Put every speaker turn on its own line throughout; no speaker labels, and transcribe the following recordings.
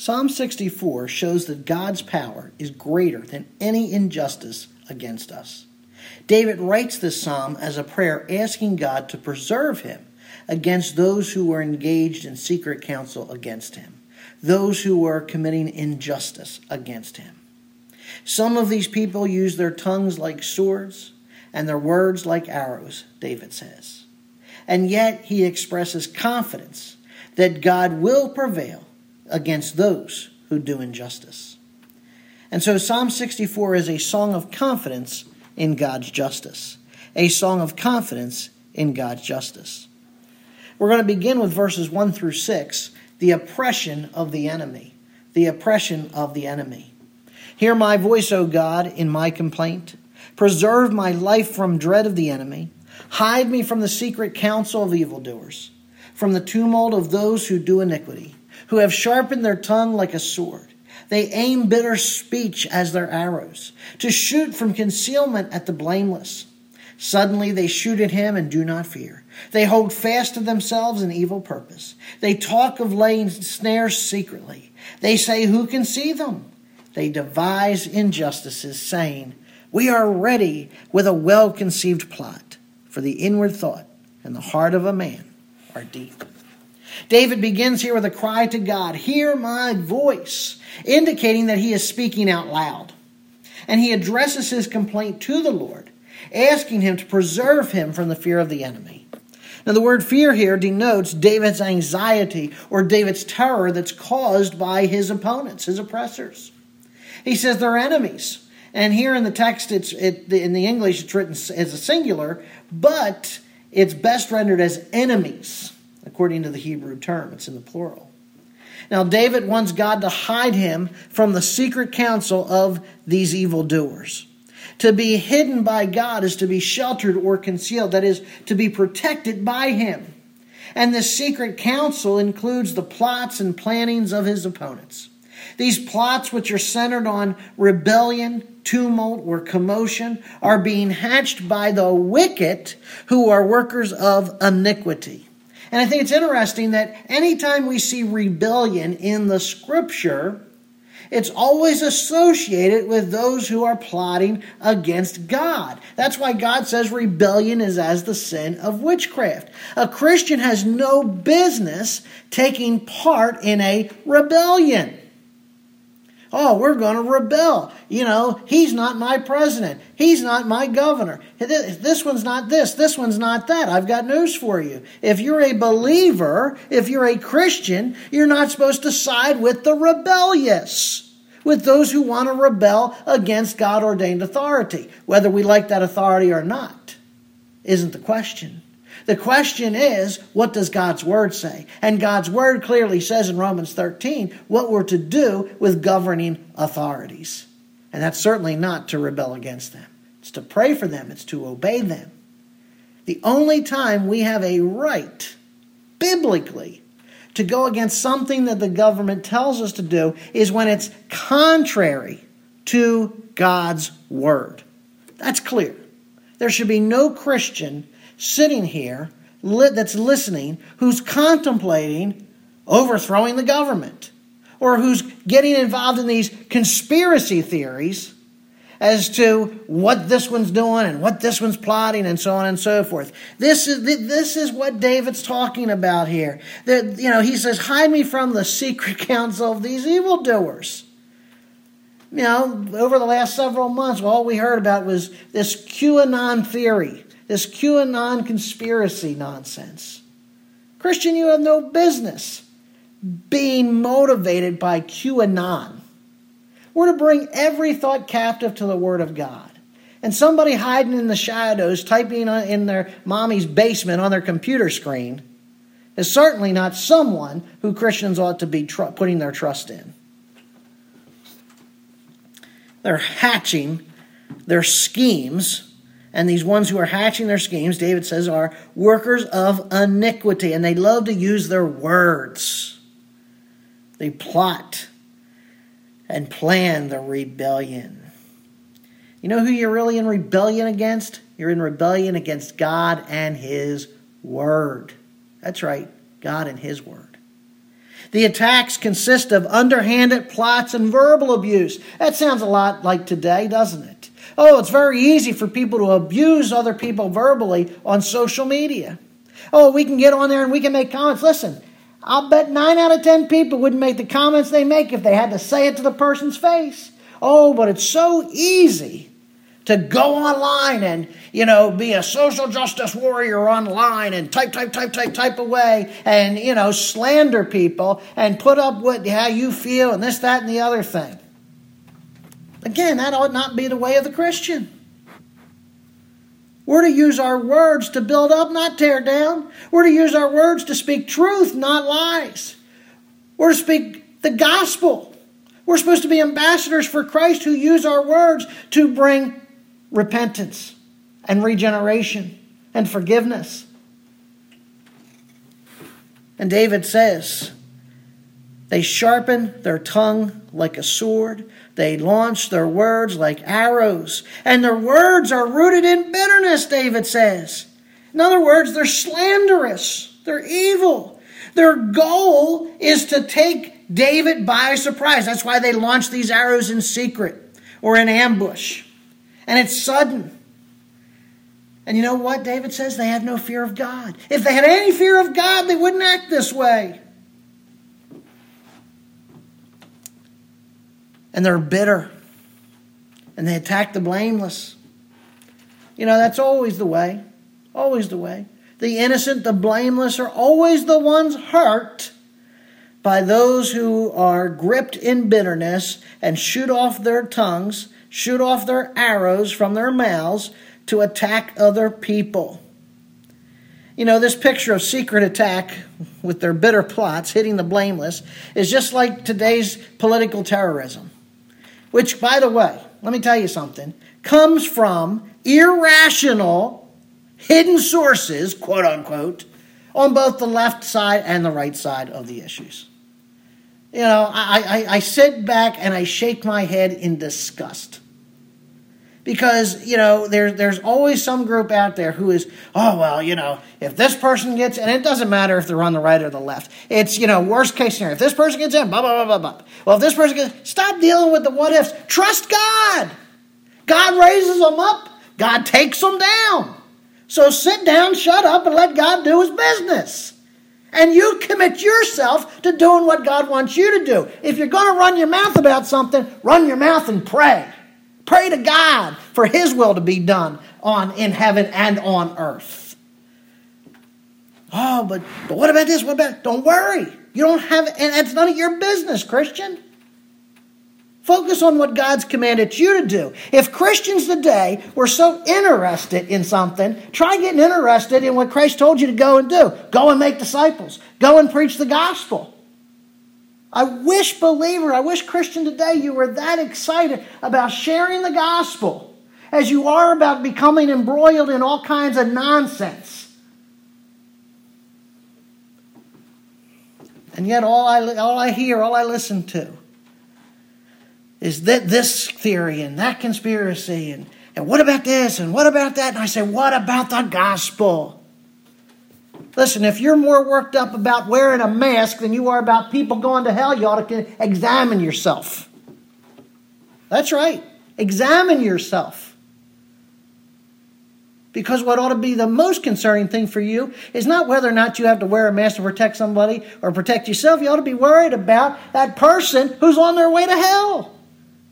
Psalm 64 shows that God's power is greater than any injustice against us. David writes this psalm as a prayer asking God to preserve him against those who were engaged in secret counsel against him, those who were committing injustice against him. Some of these people use their tongues like swords and their words like arrows, David says. And yet he expresses confidence that God will prevail against those who do injustice. And so Psalm 64 is a song of confidence in God's justice, a song of confidence in God's justice. We're going to begin with verses 1 through 6, the oppression of the enemy. The oppression of the enemy. Hear my voice, O God, in my complaint. Preserve my life from dread of the enemy. Hide me from the secret counsel of evildoers, from the tumult of those who do iniquity, who have sharpened their tongue like a sword. They aim bitter speech as their arrows, to shoot from concealment at the blameless. Suddenly they shoot at him and do not fear. They hold fast to themselves an evil purpose. They talk of laying snares secretly. They say, Who can see them? They devise injustices, saying, We are ready with a well conceived plot, for the inward thought and the heart of a man are deep. David begins here with a cry to God, Hear my voice, indicating that he is speaking out loud. And he addresses his complaint to the Lord, asking him to preserve him from the fear of the enemy. Now, the word fear here denotes David's anxiety or David's terror that's caused by his opponents, his oppressors. He says they're enemies. And here in the text, it's it, in the English, it's written as a singular, but it's best rendered as enemies according to the Hebrew term. It's in the plural. Now, David wants God to hide him from the secret counsel of these evildoers. To be hidden by God is to be sheltered or concealed, that is, to be protected by him. And this secret counsel includes the plots and plannings of his opponents. These plots, which are centered on rebellion, tumult, or commotion, are being hatched by the wicked who are workers of iniquity. And I think it's interesting that anytime we see rebellion in the scripture, it's always associated with those who are plotting against God. That's why God says rebellion is as the sin of witchcraft. A Christian has no business taking part in a rebellion. Oh, we're going to rebel. You know, he's not my president. He's not my governor. This one's not this. This one's not that. I've got news for you. If you're a believer, if you're a Christian, you're not supposed to side with the rebellious, with those who want to rebel against God ordained authority. Whether we like that authority or not isn't the question. The question is, what does God's Word say? And God's Word clearly says in Romans 13 what we're to do with governing authorities. And that's certainly not to rebel against them, it's to pray for them, it's to obey them. The only time we have a right, biblically, to go against something that the government tells us to do is when it's contrary to God's Word. That's clear. There should be no Christian sitting here that's listening who's contemplating overthrowing the government or who's getting involved in these conspiracy theories as to what this one's doing and what this one's plotting and so on and so forth. This is this is what David's talking about here. That you know, he says, "Hide me from the secret counsel of these evildoers." You know, over the last several months, all we heard about was this QAnon theory this QAnon conspiracy nonsense. Christian, you have no business being motivated by QAnon. We're to bring every thought captive to the Word of God. And somebody hiding in the shadows, typing in their mommy's basement on their computer screen, is certainly not someone who Christians ought to be tr- putting their trust in. They're hatching their schemes and these ones who are hatching their schemes, David says, are workers of iniquity, and they love to use their words. They plot and plan the rebellion. You know who you're really in rebellion against? You're in rebellion against God and His Word. That's right, God and His Word. The attacks consist of underhanded plots and verbal abuse. That sounds a lot like today, doesn't it? Oh, it's very easy for people to abuse other people verbally on social media. Oh, we can get on there and we can make comments. Listen, I'll bet nine out of ten people wouldn't make the comments they make if they had to say it to the person's face. Oh, but it's so easy to go online and, you know, be a social justice warrior online and type, type, type, type, type away and, you know, slander people and put up what, how you feel and this, that, and the other thing. Again, that ought not be the way of the Christian. We're to use our words to build up, not tear down. We're to use our words to speak truth, not lies. We're to speak the gospel. We're supposed to be ambassadors for Christ who use our words to bring repentance and regeneration and forgiveness. And David says, They sharpen their tongue like a sword. They launch their words like arrows, and their words are rooted in bitterness, David says. In other words, they're slanderous, they're evil. Their goal is to take David by surprise. That's why they launch these arrows in secret or in ambush. And it's sudden. And you know what David says? They have no fear of God. If they had any fear of God, they wouldn't act this way. And they're bitter and they attack the blameless. You know, that's always the way. Always the way. The innocent, the blameless are always the ones hurt by those who are gripped in bitterness and shoot off their tongues, shoot off their arrows from their mouths to attack other people. You know, this picture of secret attack with their bitter plots hitting the blameless is just like today's political terrorism which, by the way, let me tell you something, comes from irrational, hidden sources, quote unquote, on both the left side and the right side of the issues. You know, I, I, I sit back and I shake my head in disgust because you know there's there's always some group out there who is oh well you know if this person gets and it doesn't matter if they're on the right or the left it's you know worst case scenario if this person gets in blah blah blah blah blah well if this person gets stop dealing with the what ifs trust God God raises them up God takes them down so sit down shut up and let God do His business. And you commit yourself to doing what God wants you to do. If you're going to run your mouth about something, run your mouth and pray. Pray to God for His will to be done on in heaven and on earth. Oh, but, but what about this? What about don't worry. You don't have and it's none of your business, Christian. Focus on what God's commanded you to do. If Christians today were so interested in something, try getting interested in what Christ told you to go and do. Go and make disciples. Go and preach the gospel. I wish, believer, I wish, Christian, today you were that excited about sharing the gospel as you are about becoming embroiled in all kinds of nonsense. And yet, all I, all I hear, all I listen to, is that this theory and that conspiracy, and, and what about this, and what about that? And I say, what about the gospel? Listen, if you're more worked up about wearing a mask than you are about people going to hell, you ought to examine yourself. That's right. Examine yourself. Because what ought to be the most concerning thing for you is not whether or not you have to wear a mask to protect somebody or protect yourself. You ought to be worried about that person who's on their way to hell.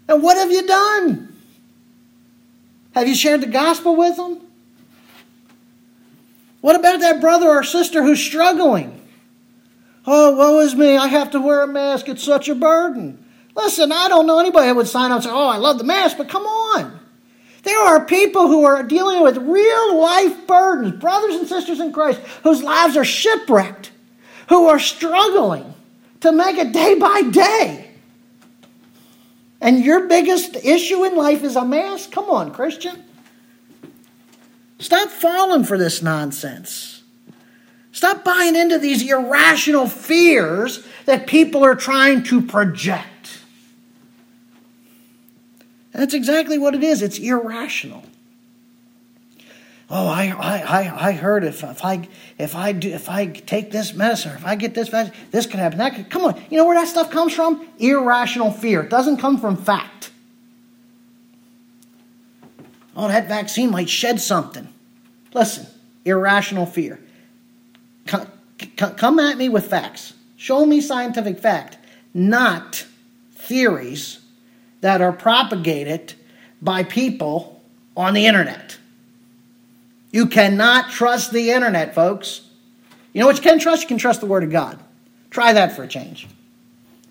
And what have you done? Have you shared the gospel with them? What about that brother or sister who's struggling? Oh, woe is me. I have to wear a mask. It's such a burden. Listen, I don't know anybody that would sign up and say, Oh, I love the mask, but come on. There are people who are dealing with real life burdens, brothers and sisters in Christ, whose lives are shipwrecked, who are struggling to make it day by day. And your biggest issue in life is a mask? Come on, Christian. Stop falling for this nonsense. Stop buying into these irrational fears that people are trying to project. that's exactly what it is it's irrational. oh, I, I, I heard if, if I if I do if I take this medicine, or if I get this medicine, this could happen. That could come on. You know where that stuff comes from? Irrational fear. It doesn't come from fact. Oh, that vaccine might shed something. Listen, irrational fear. Come, come at me with facts. Show me scientific fact, not theories that are propagated by people on the internet. You cannot trust the internet, folks. You know what you can trust? You can trust the Word of God. Try that for a change.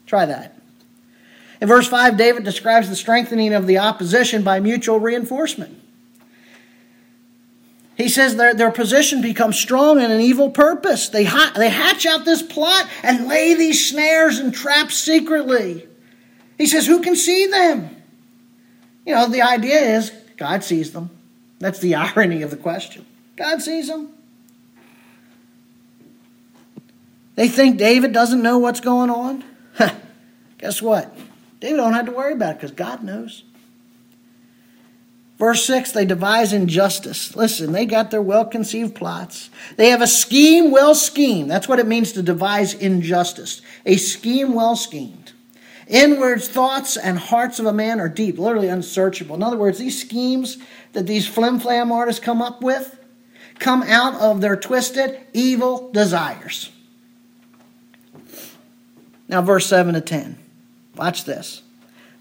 Try that. In verse 5, David describes the strengthening of the opposition by mutual reinforcement. He says their, their position becomes strong in an evil purpose. They, ha- they hatch out this plot and lay these snares and traps secretly. He says, Who can see them? You know, the idea is God sees them. That's the irony of the question. God sees them. They think David doesn't know what's going on. Guess what? David don't have to worry about it because God knows. Verse 6, they devise injustice. Listen, they got their well conceived plots. They have a scheme well schemed. That's what it means to devise injustice. A scheme well schemed. Inwards thoughts and hearts of a man are deep, literally unsearchable. In other words, these schemes that these flim flam artists come up with come out of their twisted, evil desires. Now, verse 7 to 10. Watch this.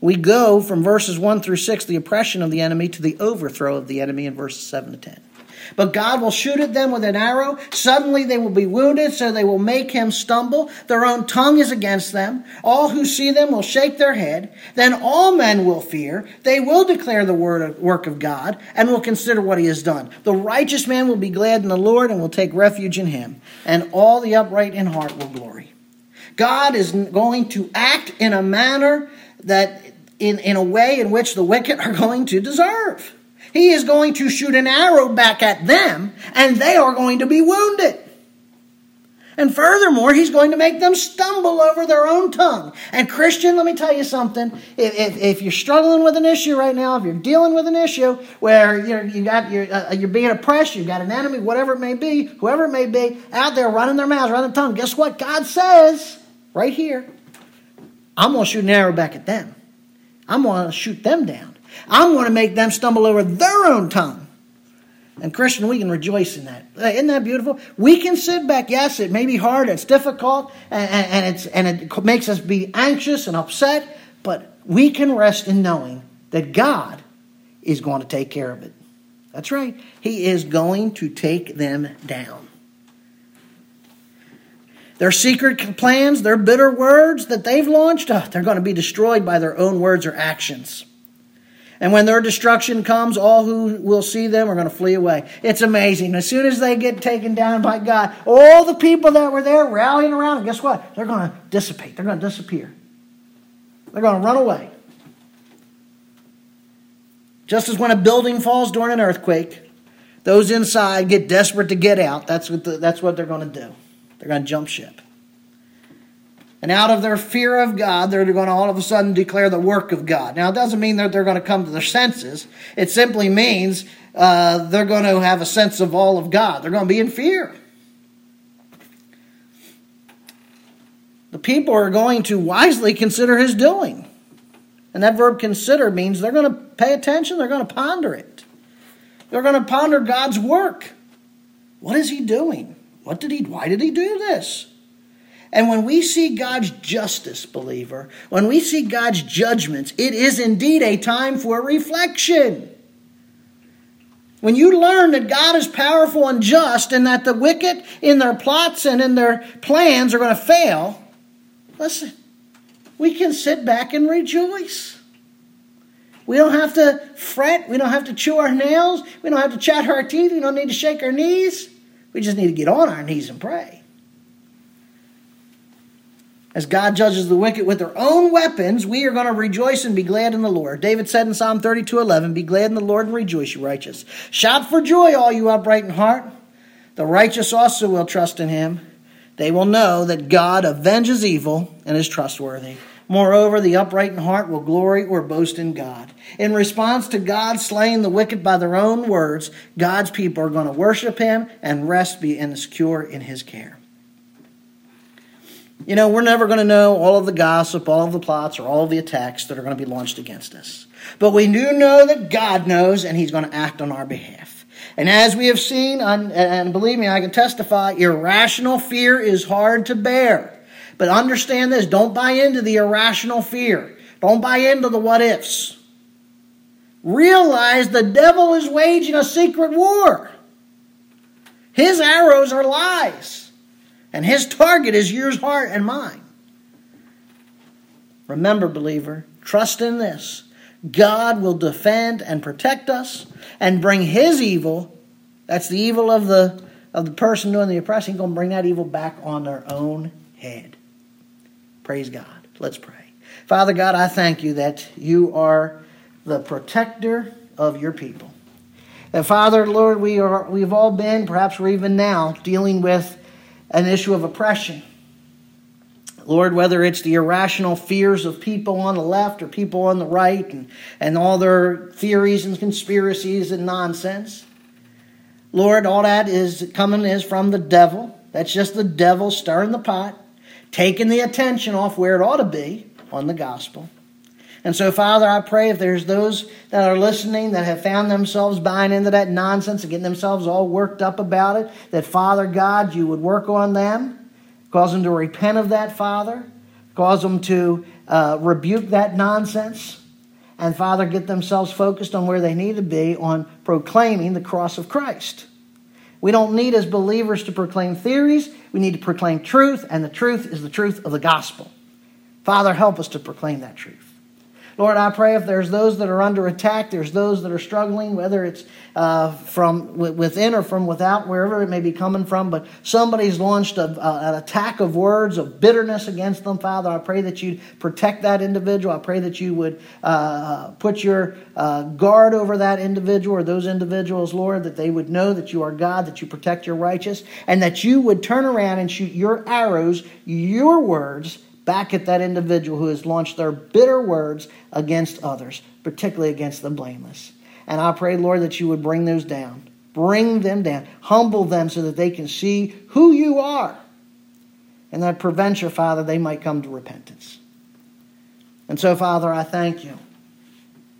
We go from verses 1 through 6, the oppression of the enemy, to the overthrow of the enemy in verses 7 to 10. But God will shoot at them with an arrow. Suddenly they will be wounded, so they will make him stumble. Their own tongue is against them. All who see them will shake their head. Then all men will fear. They will declare the word work of God and will consider what he has done. The righteous man will be glad in the Lord and will take refuge in him. And all the upright in heart will glory. God is going to act in a manner that, in, in a way in which the wicked are going to deserve. He is going to shoot an arrow back at them, and they are going to be wounded. And furthermore, he's going to make them stumble over their own tongue. And Christian, let me tell you something. If, if, if you're struggling with an issue right now, if you're dealing with an issue where you're, you got, you're, uh, you're being oppressed, you've got an enemy, whatever it may be, whoever it may be, out there running their mouths, running their tongue, guess what? God says right here, I'm going to shoot an arrow back at them. I'm going to shoot them down. I'm going to make them stumble over their own tongue. And Christian, we can rejoice in that. Uh, isn't that beautiful? We can sit back. Yes, it may be hard, it's difficult, and, and, it's, and it makes us be anxious and upset, but we can rest in knowing that God is going to take care of it. That's right. He is going to take them down. Their secret plans, their bitter words that they've launched, oh, they're going to be destroyed by their own words or actions. And when their destruction comes, all who will see them are going to flee away. It's amazing. As soon as they get taken down by God, all the people that were there rallying around, guess what? They're going to dissipate. They're going to disappear. They're going to run away. Just as when a building falls during an earthquake, those inside get desperate to get out. That's what, the, that's what they're going to do. They're going to jump ship. And out of their fear of God, they're going to all of a sudden declare the work of God. Now, it doesn't mean that they're going to come to their senses. It simply means uh, they're going to have a sense of all of God. They're going to be in fear. The people are going to wisely consider his doing. And that verb consider means they're going to pay attention, they're going to ponder it. They're going to ponder God's work. What is he doing? What did he why did he do this? And when we see God's justice, believer, when we see God's judgments, it is indeed a time for reflection. When you learn that God is powerful and just and that the wicked in their plots and in their plans are going to fail, listen, we can sit back and rejoice. We don't have to fret. We don't have to chew our nails. We don't have to chatter our teeth. We don't need to shake our knees. We just need to get on our knees and pray as God judges the wicked with their own weapons, we are going to rejoice and be glad in the Lord. David said in Psalm 32 11, Be glad in the Lord and rejoice, you righteous. Shout for joy, all you upright in heart. The righteous also will trust in him. They will know that God avenges evil and is trustworthy. Moreover, the upright in heart will glory or boast in God. In response to God slaying the wicked by their own words, God's people are going to worship Him and rest be and secure in His care. You know, we're never going to know all of the gossip, all of the plots, or all of the attacks that are going to be launched against us. But we do know that God knows, and He's going to act on our behalf. And as we have seen, and believe me, I can testify, irrational fear is hard to bear. But understand this don't buy into the irrational fear, don't buy into the what ifs. Realize the devil is waging a secret war. His arrows are lies, and his target is yours, heart, and mine. Remember, believer, trust in this. God will defend and protect us and bring his evil, that's the evil of the, of the person doing the oppressing, going to bring that evil back on their own head. Praise God. Let's pray. Father God, I thank you that you are the protector of your people. And Father, Lord, we are we've all been, perhaps we're even now, dealing with an issue of oppression. Lord, whether it's the irrational fears of people on the left or people on the right and, and all their theories and conspiracies and nonsense. Lord, all that is coming is from the devil. That's just the devil stirring the pot taking the attention off where it ought to be on the gospel. And so, Father, I pray if there's those that are listening that have found themselves buying into that nonsense and getting themselves all worked up about it, that, Father God, you would work on them, cause them to repent of that, Father, cause them to uh, rebuke that nonsense, and, Father, get themselves focused on where they need to be on proclaiming the cross of Christ. We don't need as believers to proclaim theories. We need to proclaim truth, and the truth is the truth of the gospel. Father, help us to proclaim that truth. Lord, I pray if there's those that are under attack, there's those that are struggling, whether it's uh, from within or from without, wherever it may be coming from, but somebody's launched a, an attack of words of bitterness against them, Father. I pray that you protect that individual. I pray that you would uh, put your uh, guard over that individual or those individuals, Lord, that they would know that you are God, that you protect your righteous, and that you would turn around and shoot your arrows, your words, back at that individual who has launched their bitter words against others, particularly against the blameless. And I pray, Lord, that you would bring those down. Bring them down. Humble them so that they can see who you are. And that prevents your Father, they might come to repentance. And so, Father, I thank you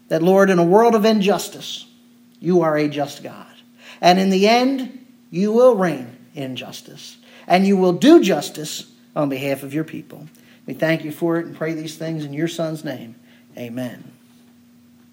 that, Lord, in a world of injustice, you are a just God. And in the end, you will reign in justice. And you will do justice on behalf of your people. We thank you for it and pray these things in your Son's name. Amen.